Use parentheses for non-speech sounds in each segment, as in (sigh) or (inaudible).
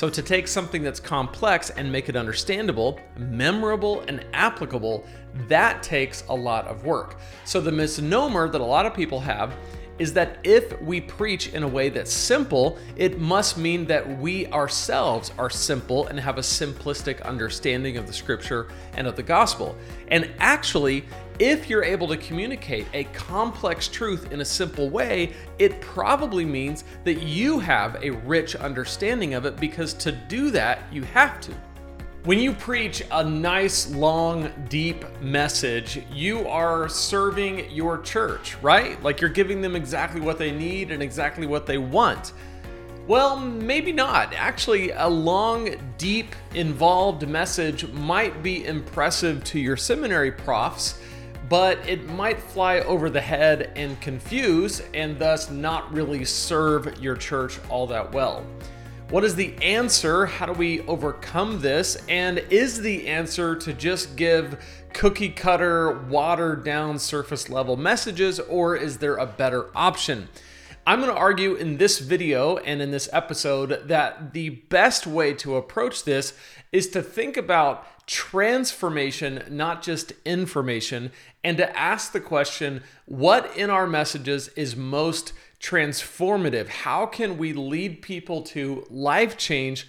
So, to take something that's complex and make it understandable, memorable, and applicable, that takes a lot of work. So, the misnomer that a lot of people have is that if we preach in a way that's simple, it must mean that we ourselves are simple and have a simplistic understanding of the scripture and of the gospel. And actually, if you're able to communicate a complex truth in a simple way, it probably means that you have a rich understanding of it because to do that, you have to. When you preach a nice, long, deep message, you are serving your church, right? Like you're giving them exactly what they need and exactly what they want. Well, maybe not. Actually, a long, deep, involved message might be impressive to your seminary profs, but it might fly over the head and confuse, and thus not really serve your church all that well. What is the answer? How do we overcome this? And is the answer to just give cookie cutter, watered down surface level messages, or is there a better option? I'm going to argue in this video and in this episode that the best way to approach this is to think about transformation, not just information, and to ask the question what in our messages is most transformative? How can we lead people to life change?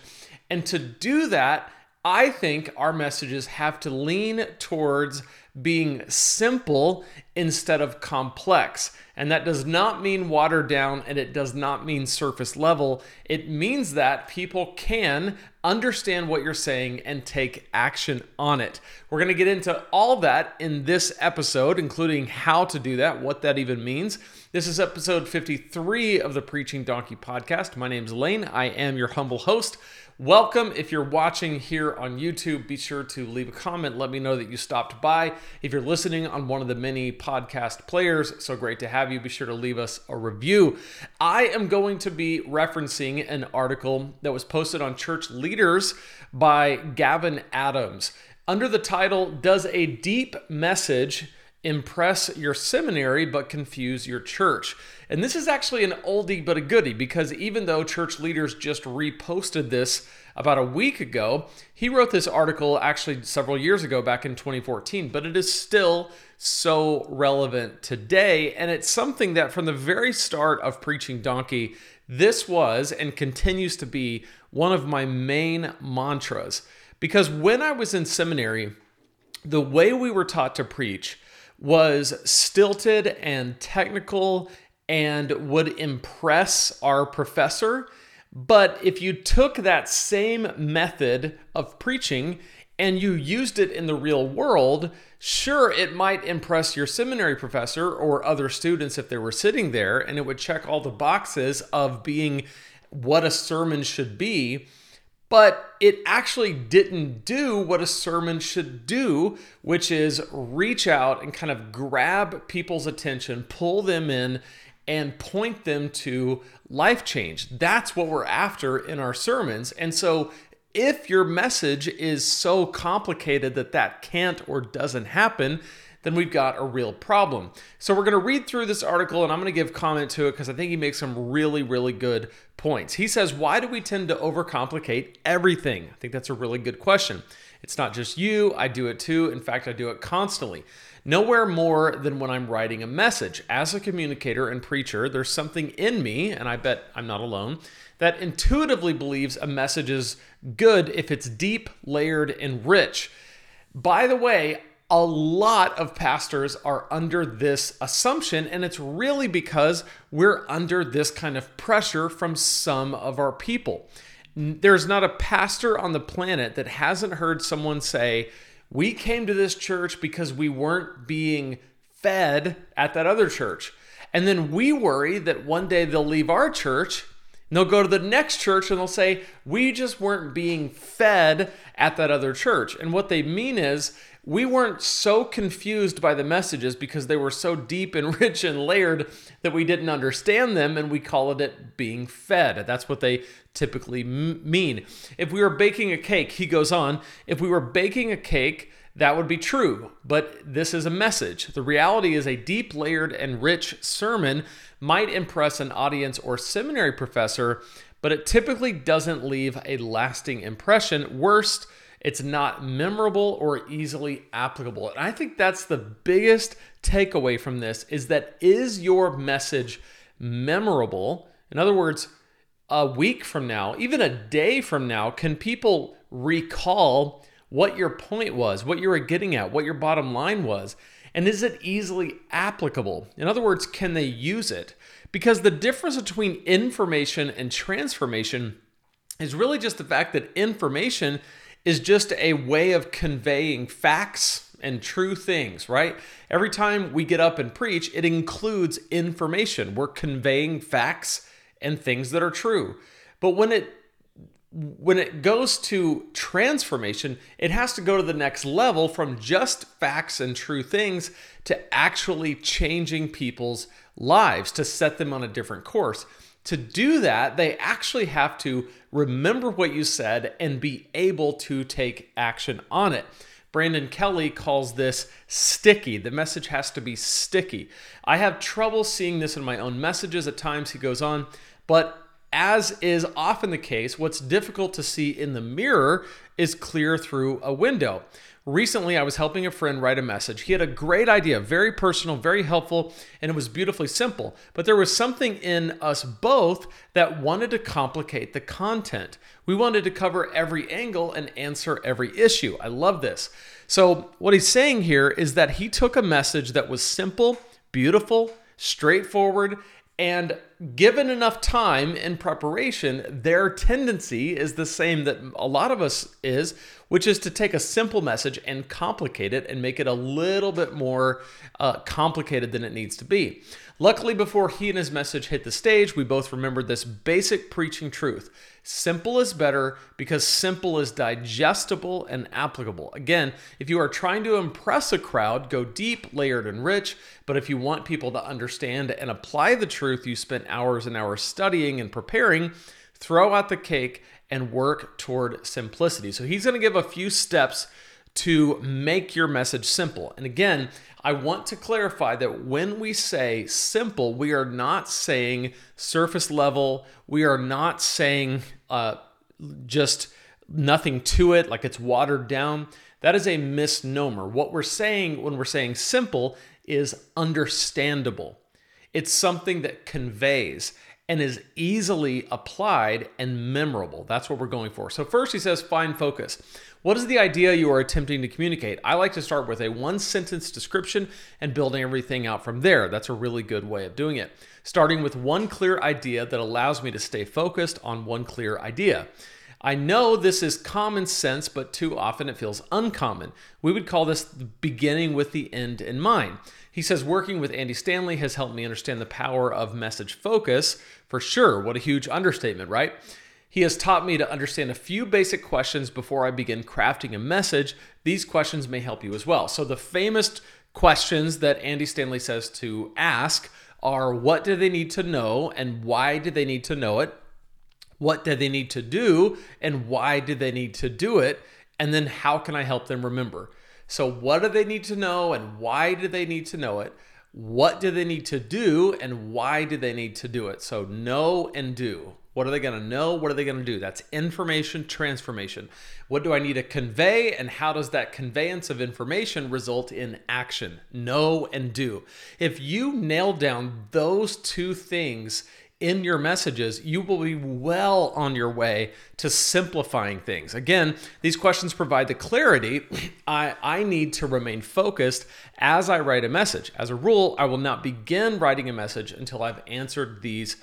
And to do that, I think our messages have to lean towards being simple instead of complex. And that does not mean watered down and it does not mean surface level. It means that people can understand what you're saying and take action on it. We're going to get into all that in this episode, including how to do that, what that even means. This is episode 53 of the Preaching Donkey podcast. My name is Lane. I am your humble host. Welcome. If you're watching here on YouTube, be sure to leave a comment. Let me know that you stopped by. If you're listening on one of the many podcast players, so great to have you. Be sure to leave us a review. I am going to be referencing an article that was posted on Church Leaders by Gavin Adams under the title Does a Deep Message impress your seminary but confuse your church. And this is actually an oldie but a goodie because even though church leaders just reposted this about a week ago, he wrote this article actually several years ago back in 2014, but it is still so relevant today. And it's something that from the very start of Preaching Donkey, this was and continues to be one of my main mantras. Because when I was in seminary, the way we were taught to preach was stilted and technical and would impress our professor. But if you took that same method of preaching and you used it in the real world, sure, it might impress your seminary professor or other students if they were sitting there, and it would check all the boxes of being what a sermon should be but it actually didn't do what a sermon should do, which is reach out and kind of grab people's attention, pull them in, and point them to life change. That's what we're after in our sermons. And so, if your message is so complicated that that can't or doesn't happen, then we've got a real problem. So we're going to read through this article and I'm going to give comment to it because I think he makes some really, really good points. He says, Why do we tend to overcomplicate everything? I think that's a really good question. It's not just you, I do it too. In fact, I do it constantly. Nowhere more than when I'm writing a message. As a communicator and preacher, there's something in me, and I bet I'm not alone, that intuitively believes a message is good if it's deep, layered, and rich. By the way, a lot of pastors are under this assumption, and it's really because we're under this kind of pressure from some of our people. There's not a pastor on the planet that hasn't heard someone say, We came to this church because we weren't being fed at that other church. And then we worry that one day they'll leave our church and they'll go to the next church and they'll say, We just weren't being fed at that other church. And what they mean is, we weren't so confused by the messages because they were so deep and (laughs) rich and layered that we didn't understand them and we called it being fed. That's what they typically m- mean. If we were baking a cake, he goes on, if we were baking a cake, that would be true, but this is a message. The reality is a deep, layered, and rich sermon might impress an audience or seminary professor, but it typically doesn't leave a lasting impression. Worst, it's not memorable or easily applicable. And I think that's the biggest takeaway from this is that is your message memorable? In other words, a week from now, even a day from now, can people recall what your point was, what you were getting at, what your bottom line was? And is it easily applicable? In other words, can they use it? Because the difference between information and transformation is really just the fact that information is just a way of conveying facts and true things, right? Every time we get up and preach, it includes information. We're conveying facts and things that are true. But when it when it goes to transformation, it has to go to the next level from just facts and true things to actually changing people's lives to set them on a different course. To do that, they actually have to remember what you said and be able to take action on it. Brandon Kelly calls this sticky. The message has to be sticky. I have trouble seeing this in my own messages at times, he goes on, but as is often the case, what's difficult to see in the mirror is clear through a window. Recently, I was helping a friend write a message. He had a great idea, very personal, very helpful, and it was beautifully simple. But there was something in us both that wanted to complicate the content. We wanted to cover every angle and answer every issue. I love this. So, what he's saying here is that he took a message that was simple, beautiful, straightforward, and given enough time in preparation, their tendency is the same that a lot of us is, which is to take a simple message and complicate it and make it a little bit more uh, complicated than it needs to be. Luckily, before he and his message hit the stage, we both remembered this basic preaching truth. Simple is better because simple is digestible and applicable. Again, if you are trying to impress a crowd, go deep, layered, and rich. But if you want people to understand and apply the truth you spent hours and hours studying and preparing, throw out the cake and work toward simplicity. So he's going to give a few steps to make your message simple. And again, I want to clarify that when we say simple, we are not saying surface level. We are not saying uh, just nothing to it, like it's watered down. That is a misnomer. What we're saying when we're saying simple is understandable. It's something that conveys and is easily applied and memorable. That's what we're going for. So, first, he says, find focus. What is the idea you are attempting to communicate? I like to start with a one sentence description and building everything out from there. That's a really good way of doing it. Starting with one clear idea that allows me to stay focused on one clear idea. I know this is common sense, but too often it feels uncommon. We would call this beginning with the end in mind. He says, working with Andy Stanley has helped me understand the power of message focus. For sure, what a huge understatement, right? He has taught me to understand a few basic questions before I begin crafting a message. These questions may help you as well. So, the famous questions that Andy Stanley says to ask are what do they need to know and why do they need to know it? What do they need to do and why do they need to do it? And then how can I help them remember? So, what do they need to know and why do they need to know it? What do they need to do and why do they need to do it? So, know and do. What are they going to know? What are they going to do? That's information transformation. What do I need to convey? And how does that conveyance of information result in action? Know and do. If you nail down those two things in your messages, you will be well on your way to simplifying things. Again, these questions provide the clarity (clears throat) I, I need to remain focused as I write a message. As a rule, I will not begin writing a message until I've answered these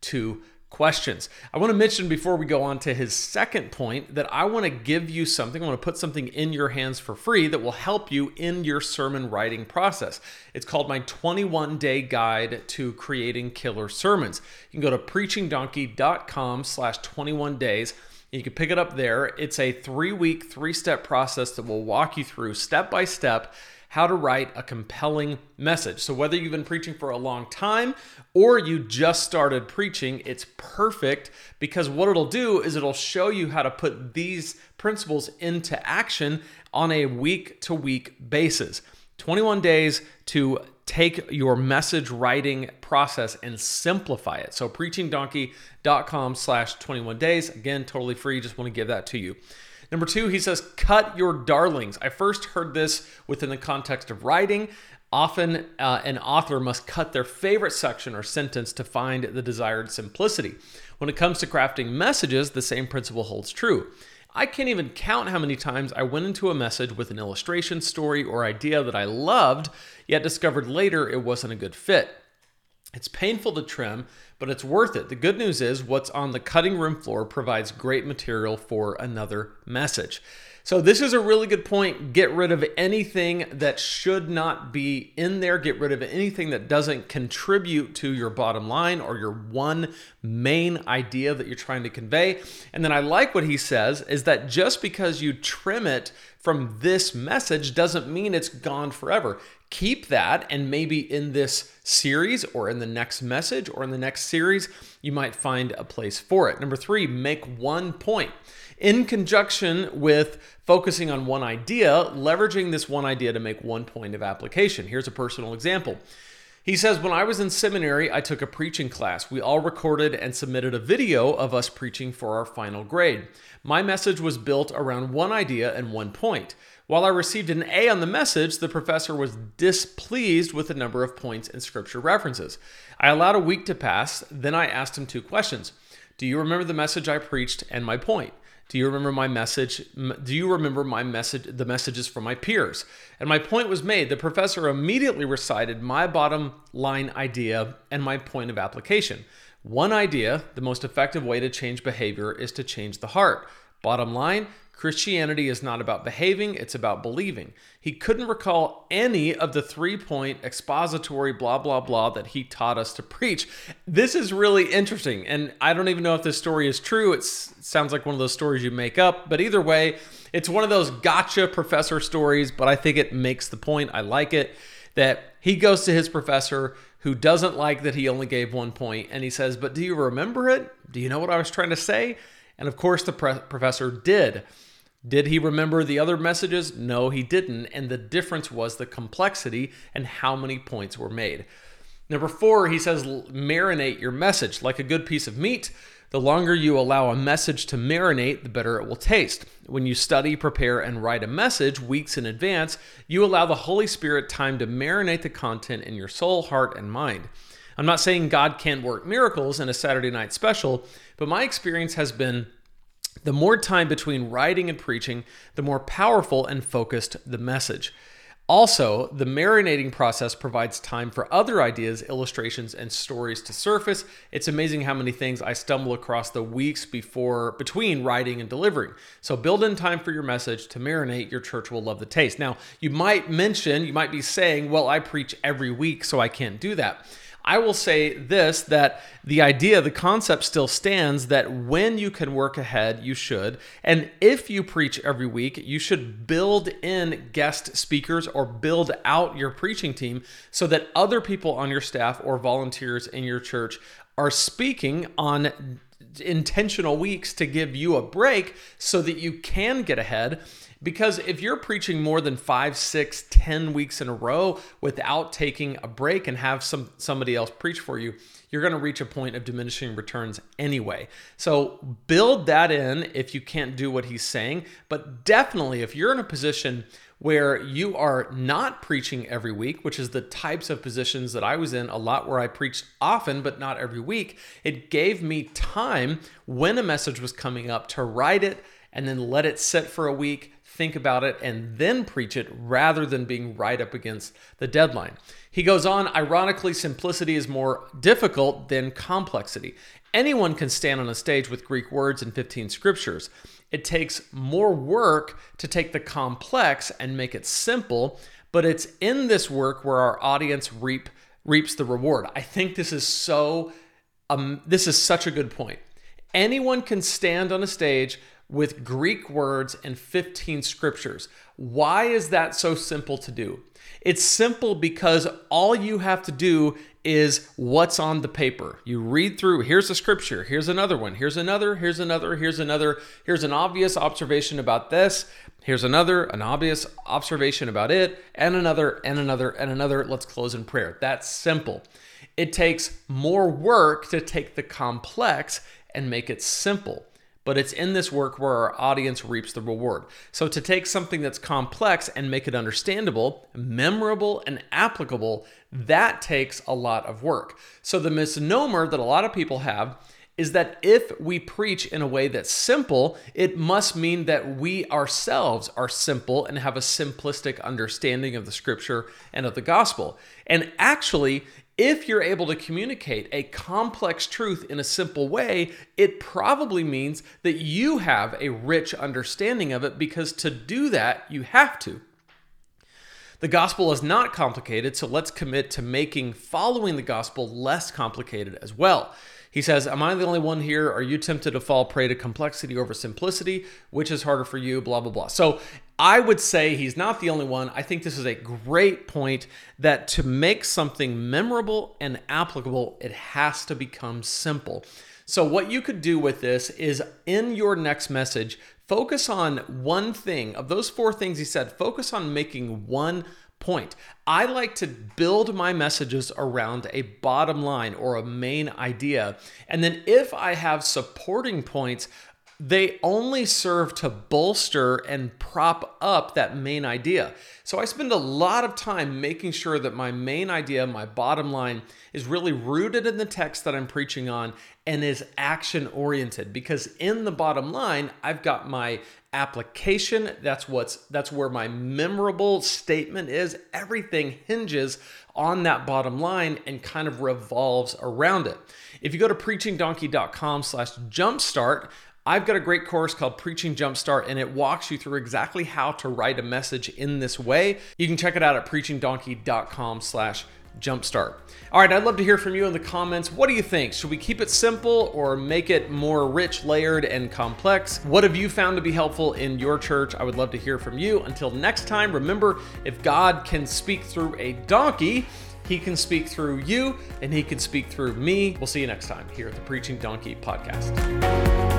two questions. I want to mention before we go on to his second point that I want to give you something, I want to put something in your hands for free that will help you in your sermon writing process. It's called my 21 day guide to creating killer sermons. You can go to preachingdonkey.com slash 21 days. You can pick it up there. It's a three week, three step process that will walk you through step by step how to write a compelling message. So, whether you've been preaching for a long time or you just started preaching, it's perfect because what it'll do is it'll show you how to put these principles into action on a week to week basis. 21 days to take your message writing process and simplify it. So preachingdonkey.com slash 21 days. Again, totally free. Just want to give that to you. Number two, he says, cut your darlings. I first heard this within the context of writing. Often, uh, an author must cut their favorite section or sentence to find the desired simplicity. When it comes to crafting messages, the same principle holds true. I can't even count how many times I went into a message with an illustration, story, or idea that I loved, yet discovered later it wasn't a good fit. It's painful to trim, but it's worth it. The good news is what's on the cutting room floor provides great material for another message. So, this is a really good point. Get rid of anything that should not be in there. Get rid of anything that doesn't contribute to your bottom line or your one main idea that you're trying to convey. And then I like what he says is that just because you trim it from this message doesn't mean it's gone forever. Keep that, and maybe in this series or in the next message or in the next series, you might find a place for it. Number three, make one point in conjunction with focusing on one idea, leveraging this one idea to make one point of application. Here's a personal example. He says, When I was in seminary, I took a preaching class. We all recorded and submitted a video of us preaching for our final grade. My message was built around one idea and one point. While I received an A on the message, the professor was displeased with the number of points and scripture references. I allowed a week to pass, then I asked him two questions Do you remember the message I preached and my point? Do you remember my message? Do you remember my message, the messages from my peers? And my point was made. The professor immediately recited my bottom line idea and my point of application. One idea the most effective way to change behavior is to change the heart. Bottom line Christianity is not about behaving, it's about believing. He couldn't recall any of the three point expository blah, blah, blah that he taught us to preach. This is really interesting. And I don't even know if this story is true. It's, it sounds like one of those stories you make up. But either way, it's one of those gotcha professor stories, but I think it makes the point. I like it that he goes to his professor who doesn't like that he only gave one point and he says, But do you remember it? Do you know what I was trying to say? And of course, the pre- professor did. Did he remember the other messages? No, he didn't. And the difference was the complexity and how many points were made. Number four, he says, marinate your message. Like a good piece of meat, the longer you allow a message to marinate, the better it will taste. When you study, prepare, and write a message weeks in advance, you allow the Holy Spirit time to marinate the content in your soul, heart, and mind. I'm not saying God can't work miracles in a Saturday night special, but my experience has been the more time between writing and preaching, the more powerful and focused the message. Also, the marinating process provides time for other ideas, illustrations, and stories to surface. It's amazing how many things I stumble across the weeks before between writing and delivering. So build in time for your message to marinate. Your church will love the taste. Now, you might mention, you might be saying, "Well, I preach every week, so I can't do that." I will say this that the idea, the concept still stands that when you can work ahead, you should. And if you preach every week, you should build in guest speakers or build out your preaching team so that other people on your staff or volunteers in your church are speaking on intentional weeks to give you a break so that you can get ahead because if you're preaching more than five, six, ten weeks in a row without taking a break and have some somebody else preach for you, you're going to reach a point of diminishing returns anyway. So build that in if you can't do what he's saying. But definitely, if you're in a position where you are not preaching every week, which is the types of positions that I was in a lot where I preached often, but not every week, it gave me time when a message was coming up to write it and then let it sit for a week think about it, and then preach it rather than being right up against the deadline. He goes on, ironically, simplicity is more difficult than complexity. Anyone can stand on a stage with Greek words and 15 scriptures. It takes more work to take the complex and make it simple, but it's in this work where our audience reap reaps the reward. I think this is so um, this is such a good point. Anyone can stand on a stage with Greek words and 15 scriptures. Why is that so simple to do? It's simple because all you have to do is what's on the paper. You read through, here's a scripture, here's another one, here's another, here's another, here's another, here's an obvious observation about this, here's another, an obvious observation about it, and another, and another, and another. Let's close in prayer. That's simple. It takes more work to take the complex and make it simple but it's in this work where our audience reaps the reward. So, to take something that's complex and make it understandable, memorable, and applicable, that takes a lot of work. So, the misnomer that a lot of people have is that if we preach in a way that's simple, it must mean that we ourselves are simple and have a simplistic understanding of the scripture and of the gospel. And actually, if you're able to communicate a complex truth in a simple way, it probably means that you have a rich understanding of it because to do that, you have to. The gospel is not complicated, so let's commit to making following the gospel less complicated as well. He says, Am I the only one here? Are you tempted to fall prey to complexity over simplicity? Which is harder for you? Blah, blah, blah. So I would say he's not the only one. I think this is a great point that to make something memorable and applicable, it has to become simple. So, what you could do with this is in your next message, focus on one thing. Of those four things he said, focus on making one point. I like to build my messages around a bottom line or a main idea. And then if I have supporting points, they only serve to bolster and prop up that main idea. So I spend a lot of time making sure that my main idea, my bottom line, is really rooted in the text that I'm preaching on and is action oriented because in the bottom line, I've got my application. That's what's that's where my memorable statement is. Everything hinges on that bottom line and kind of revolves around it. If you go to preachingdonkey.com slash jumpstart, I've got a great course called Preaching Jumpstart, and it walks you through exactly how to write a message in this way. You can check it out at preachingdonkey.com slash jumpstart. All right, I'd love to hear from you in the comments. What do you think? Should we keep it simple or make it more rich, layered, and complex? What have you found to be helpful in your church? I would love to hear from you. Until next time, remember if God can speak through a donkey, he can speak through you and he can speak through me. We'll see you next time here at the Preaching Donkey podcast.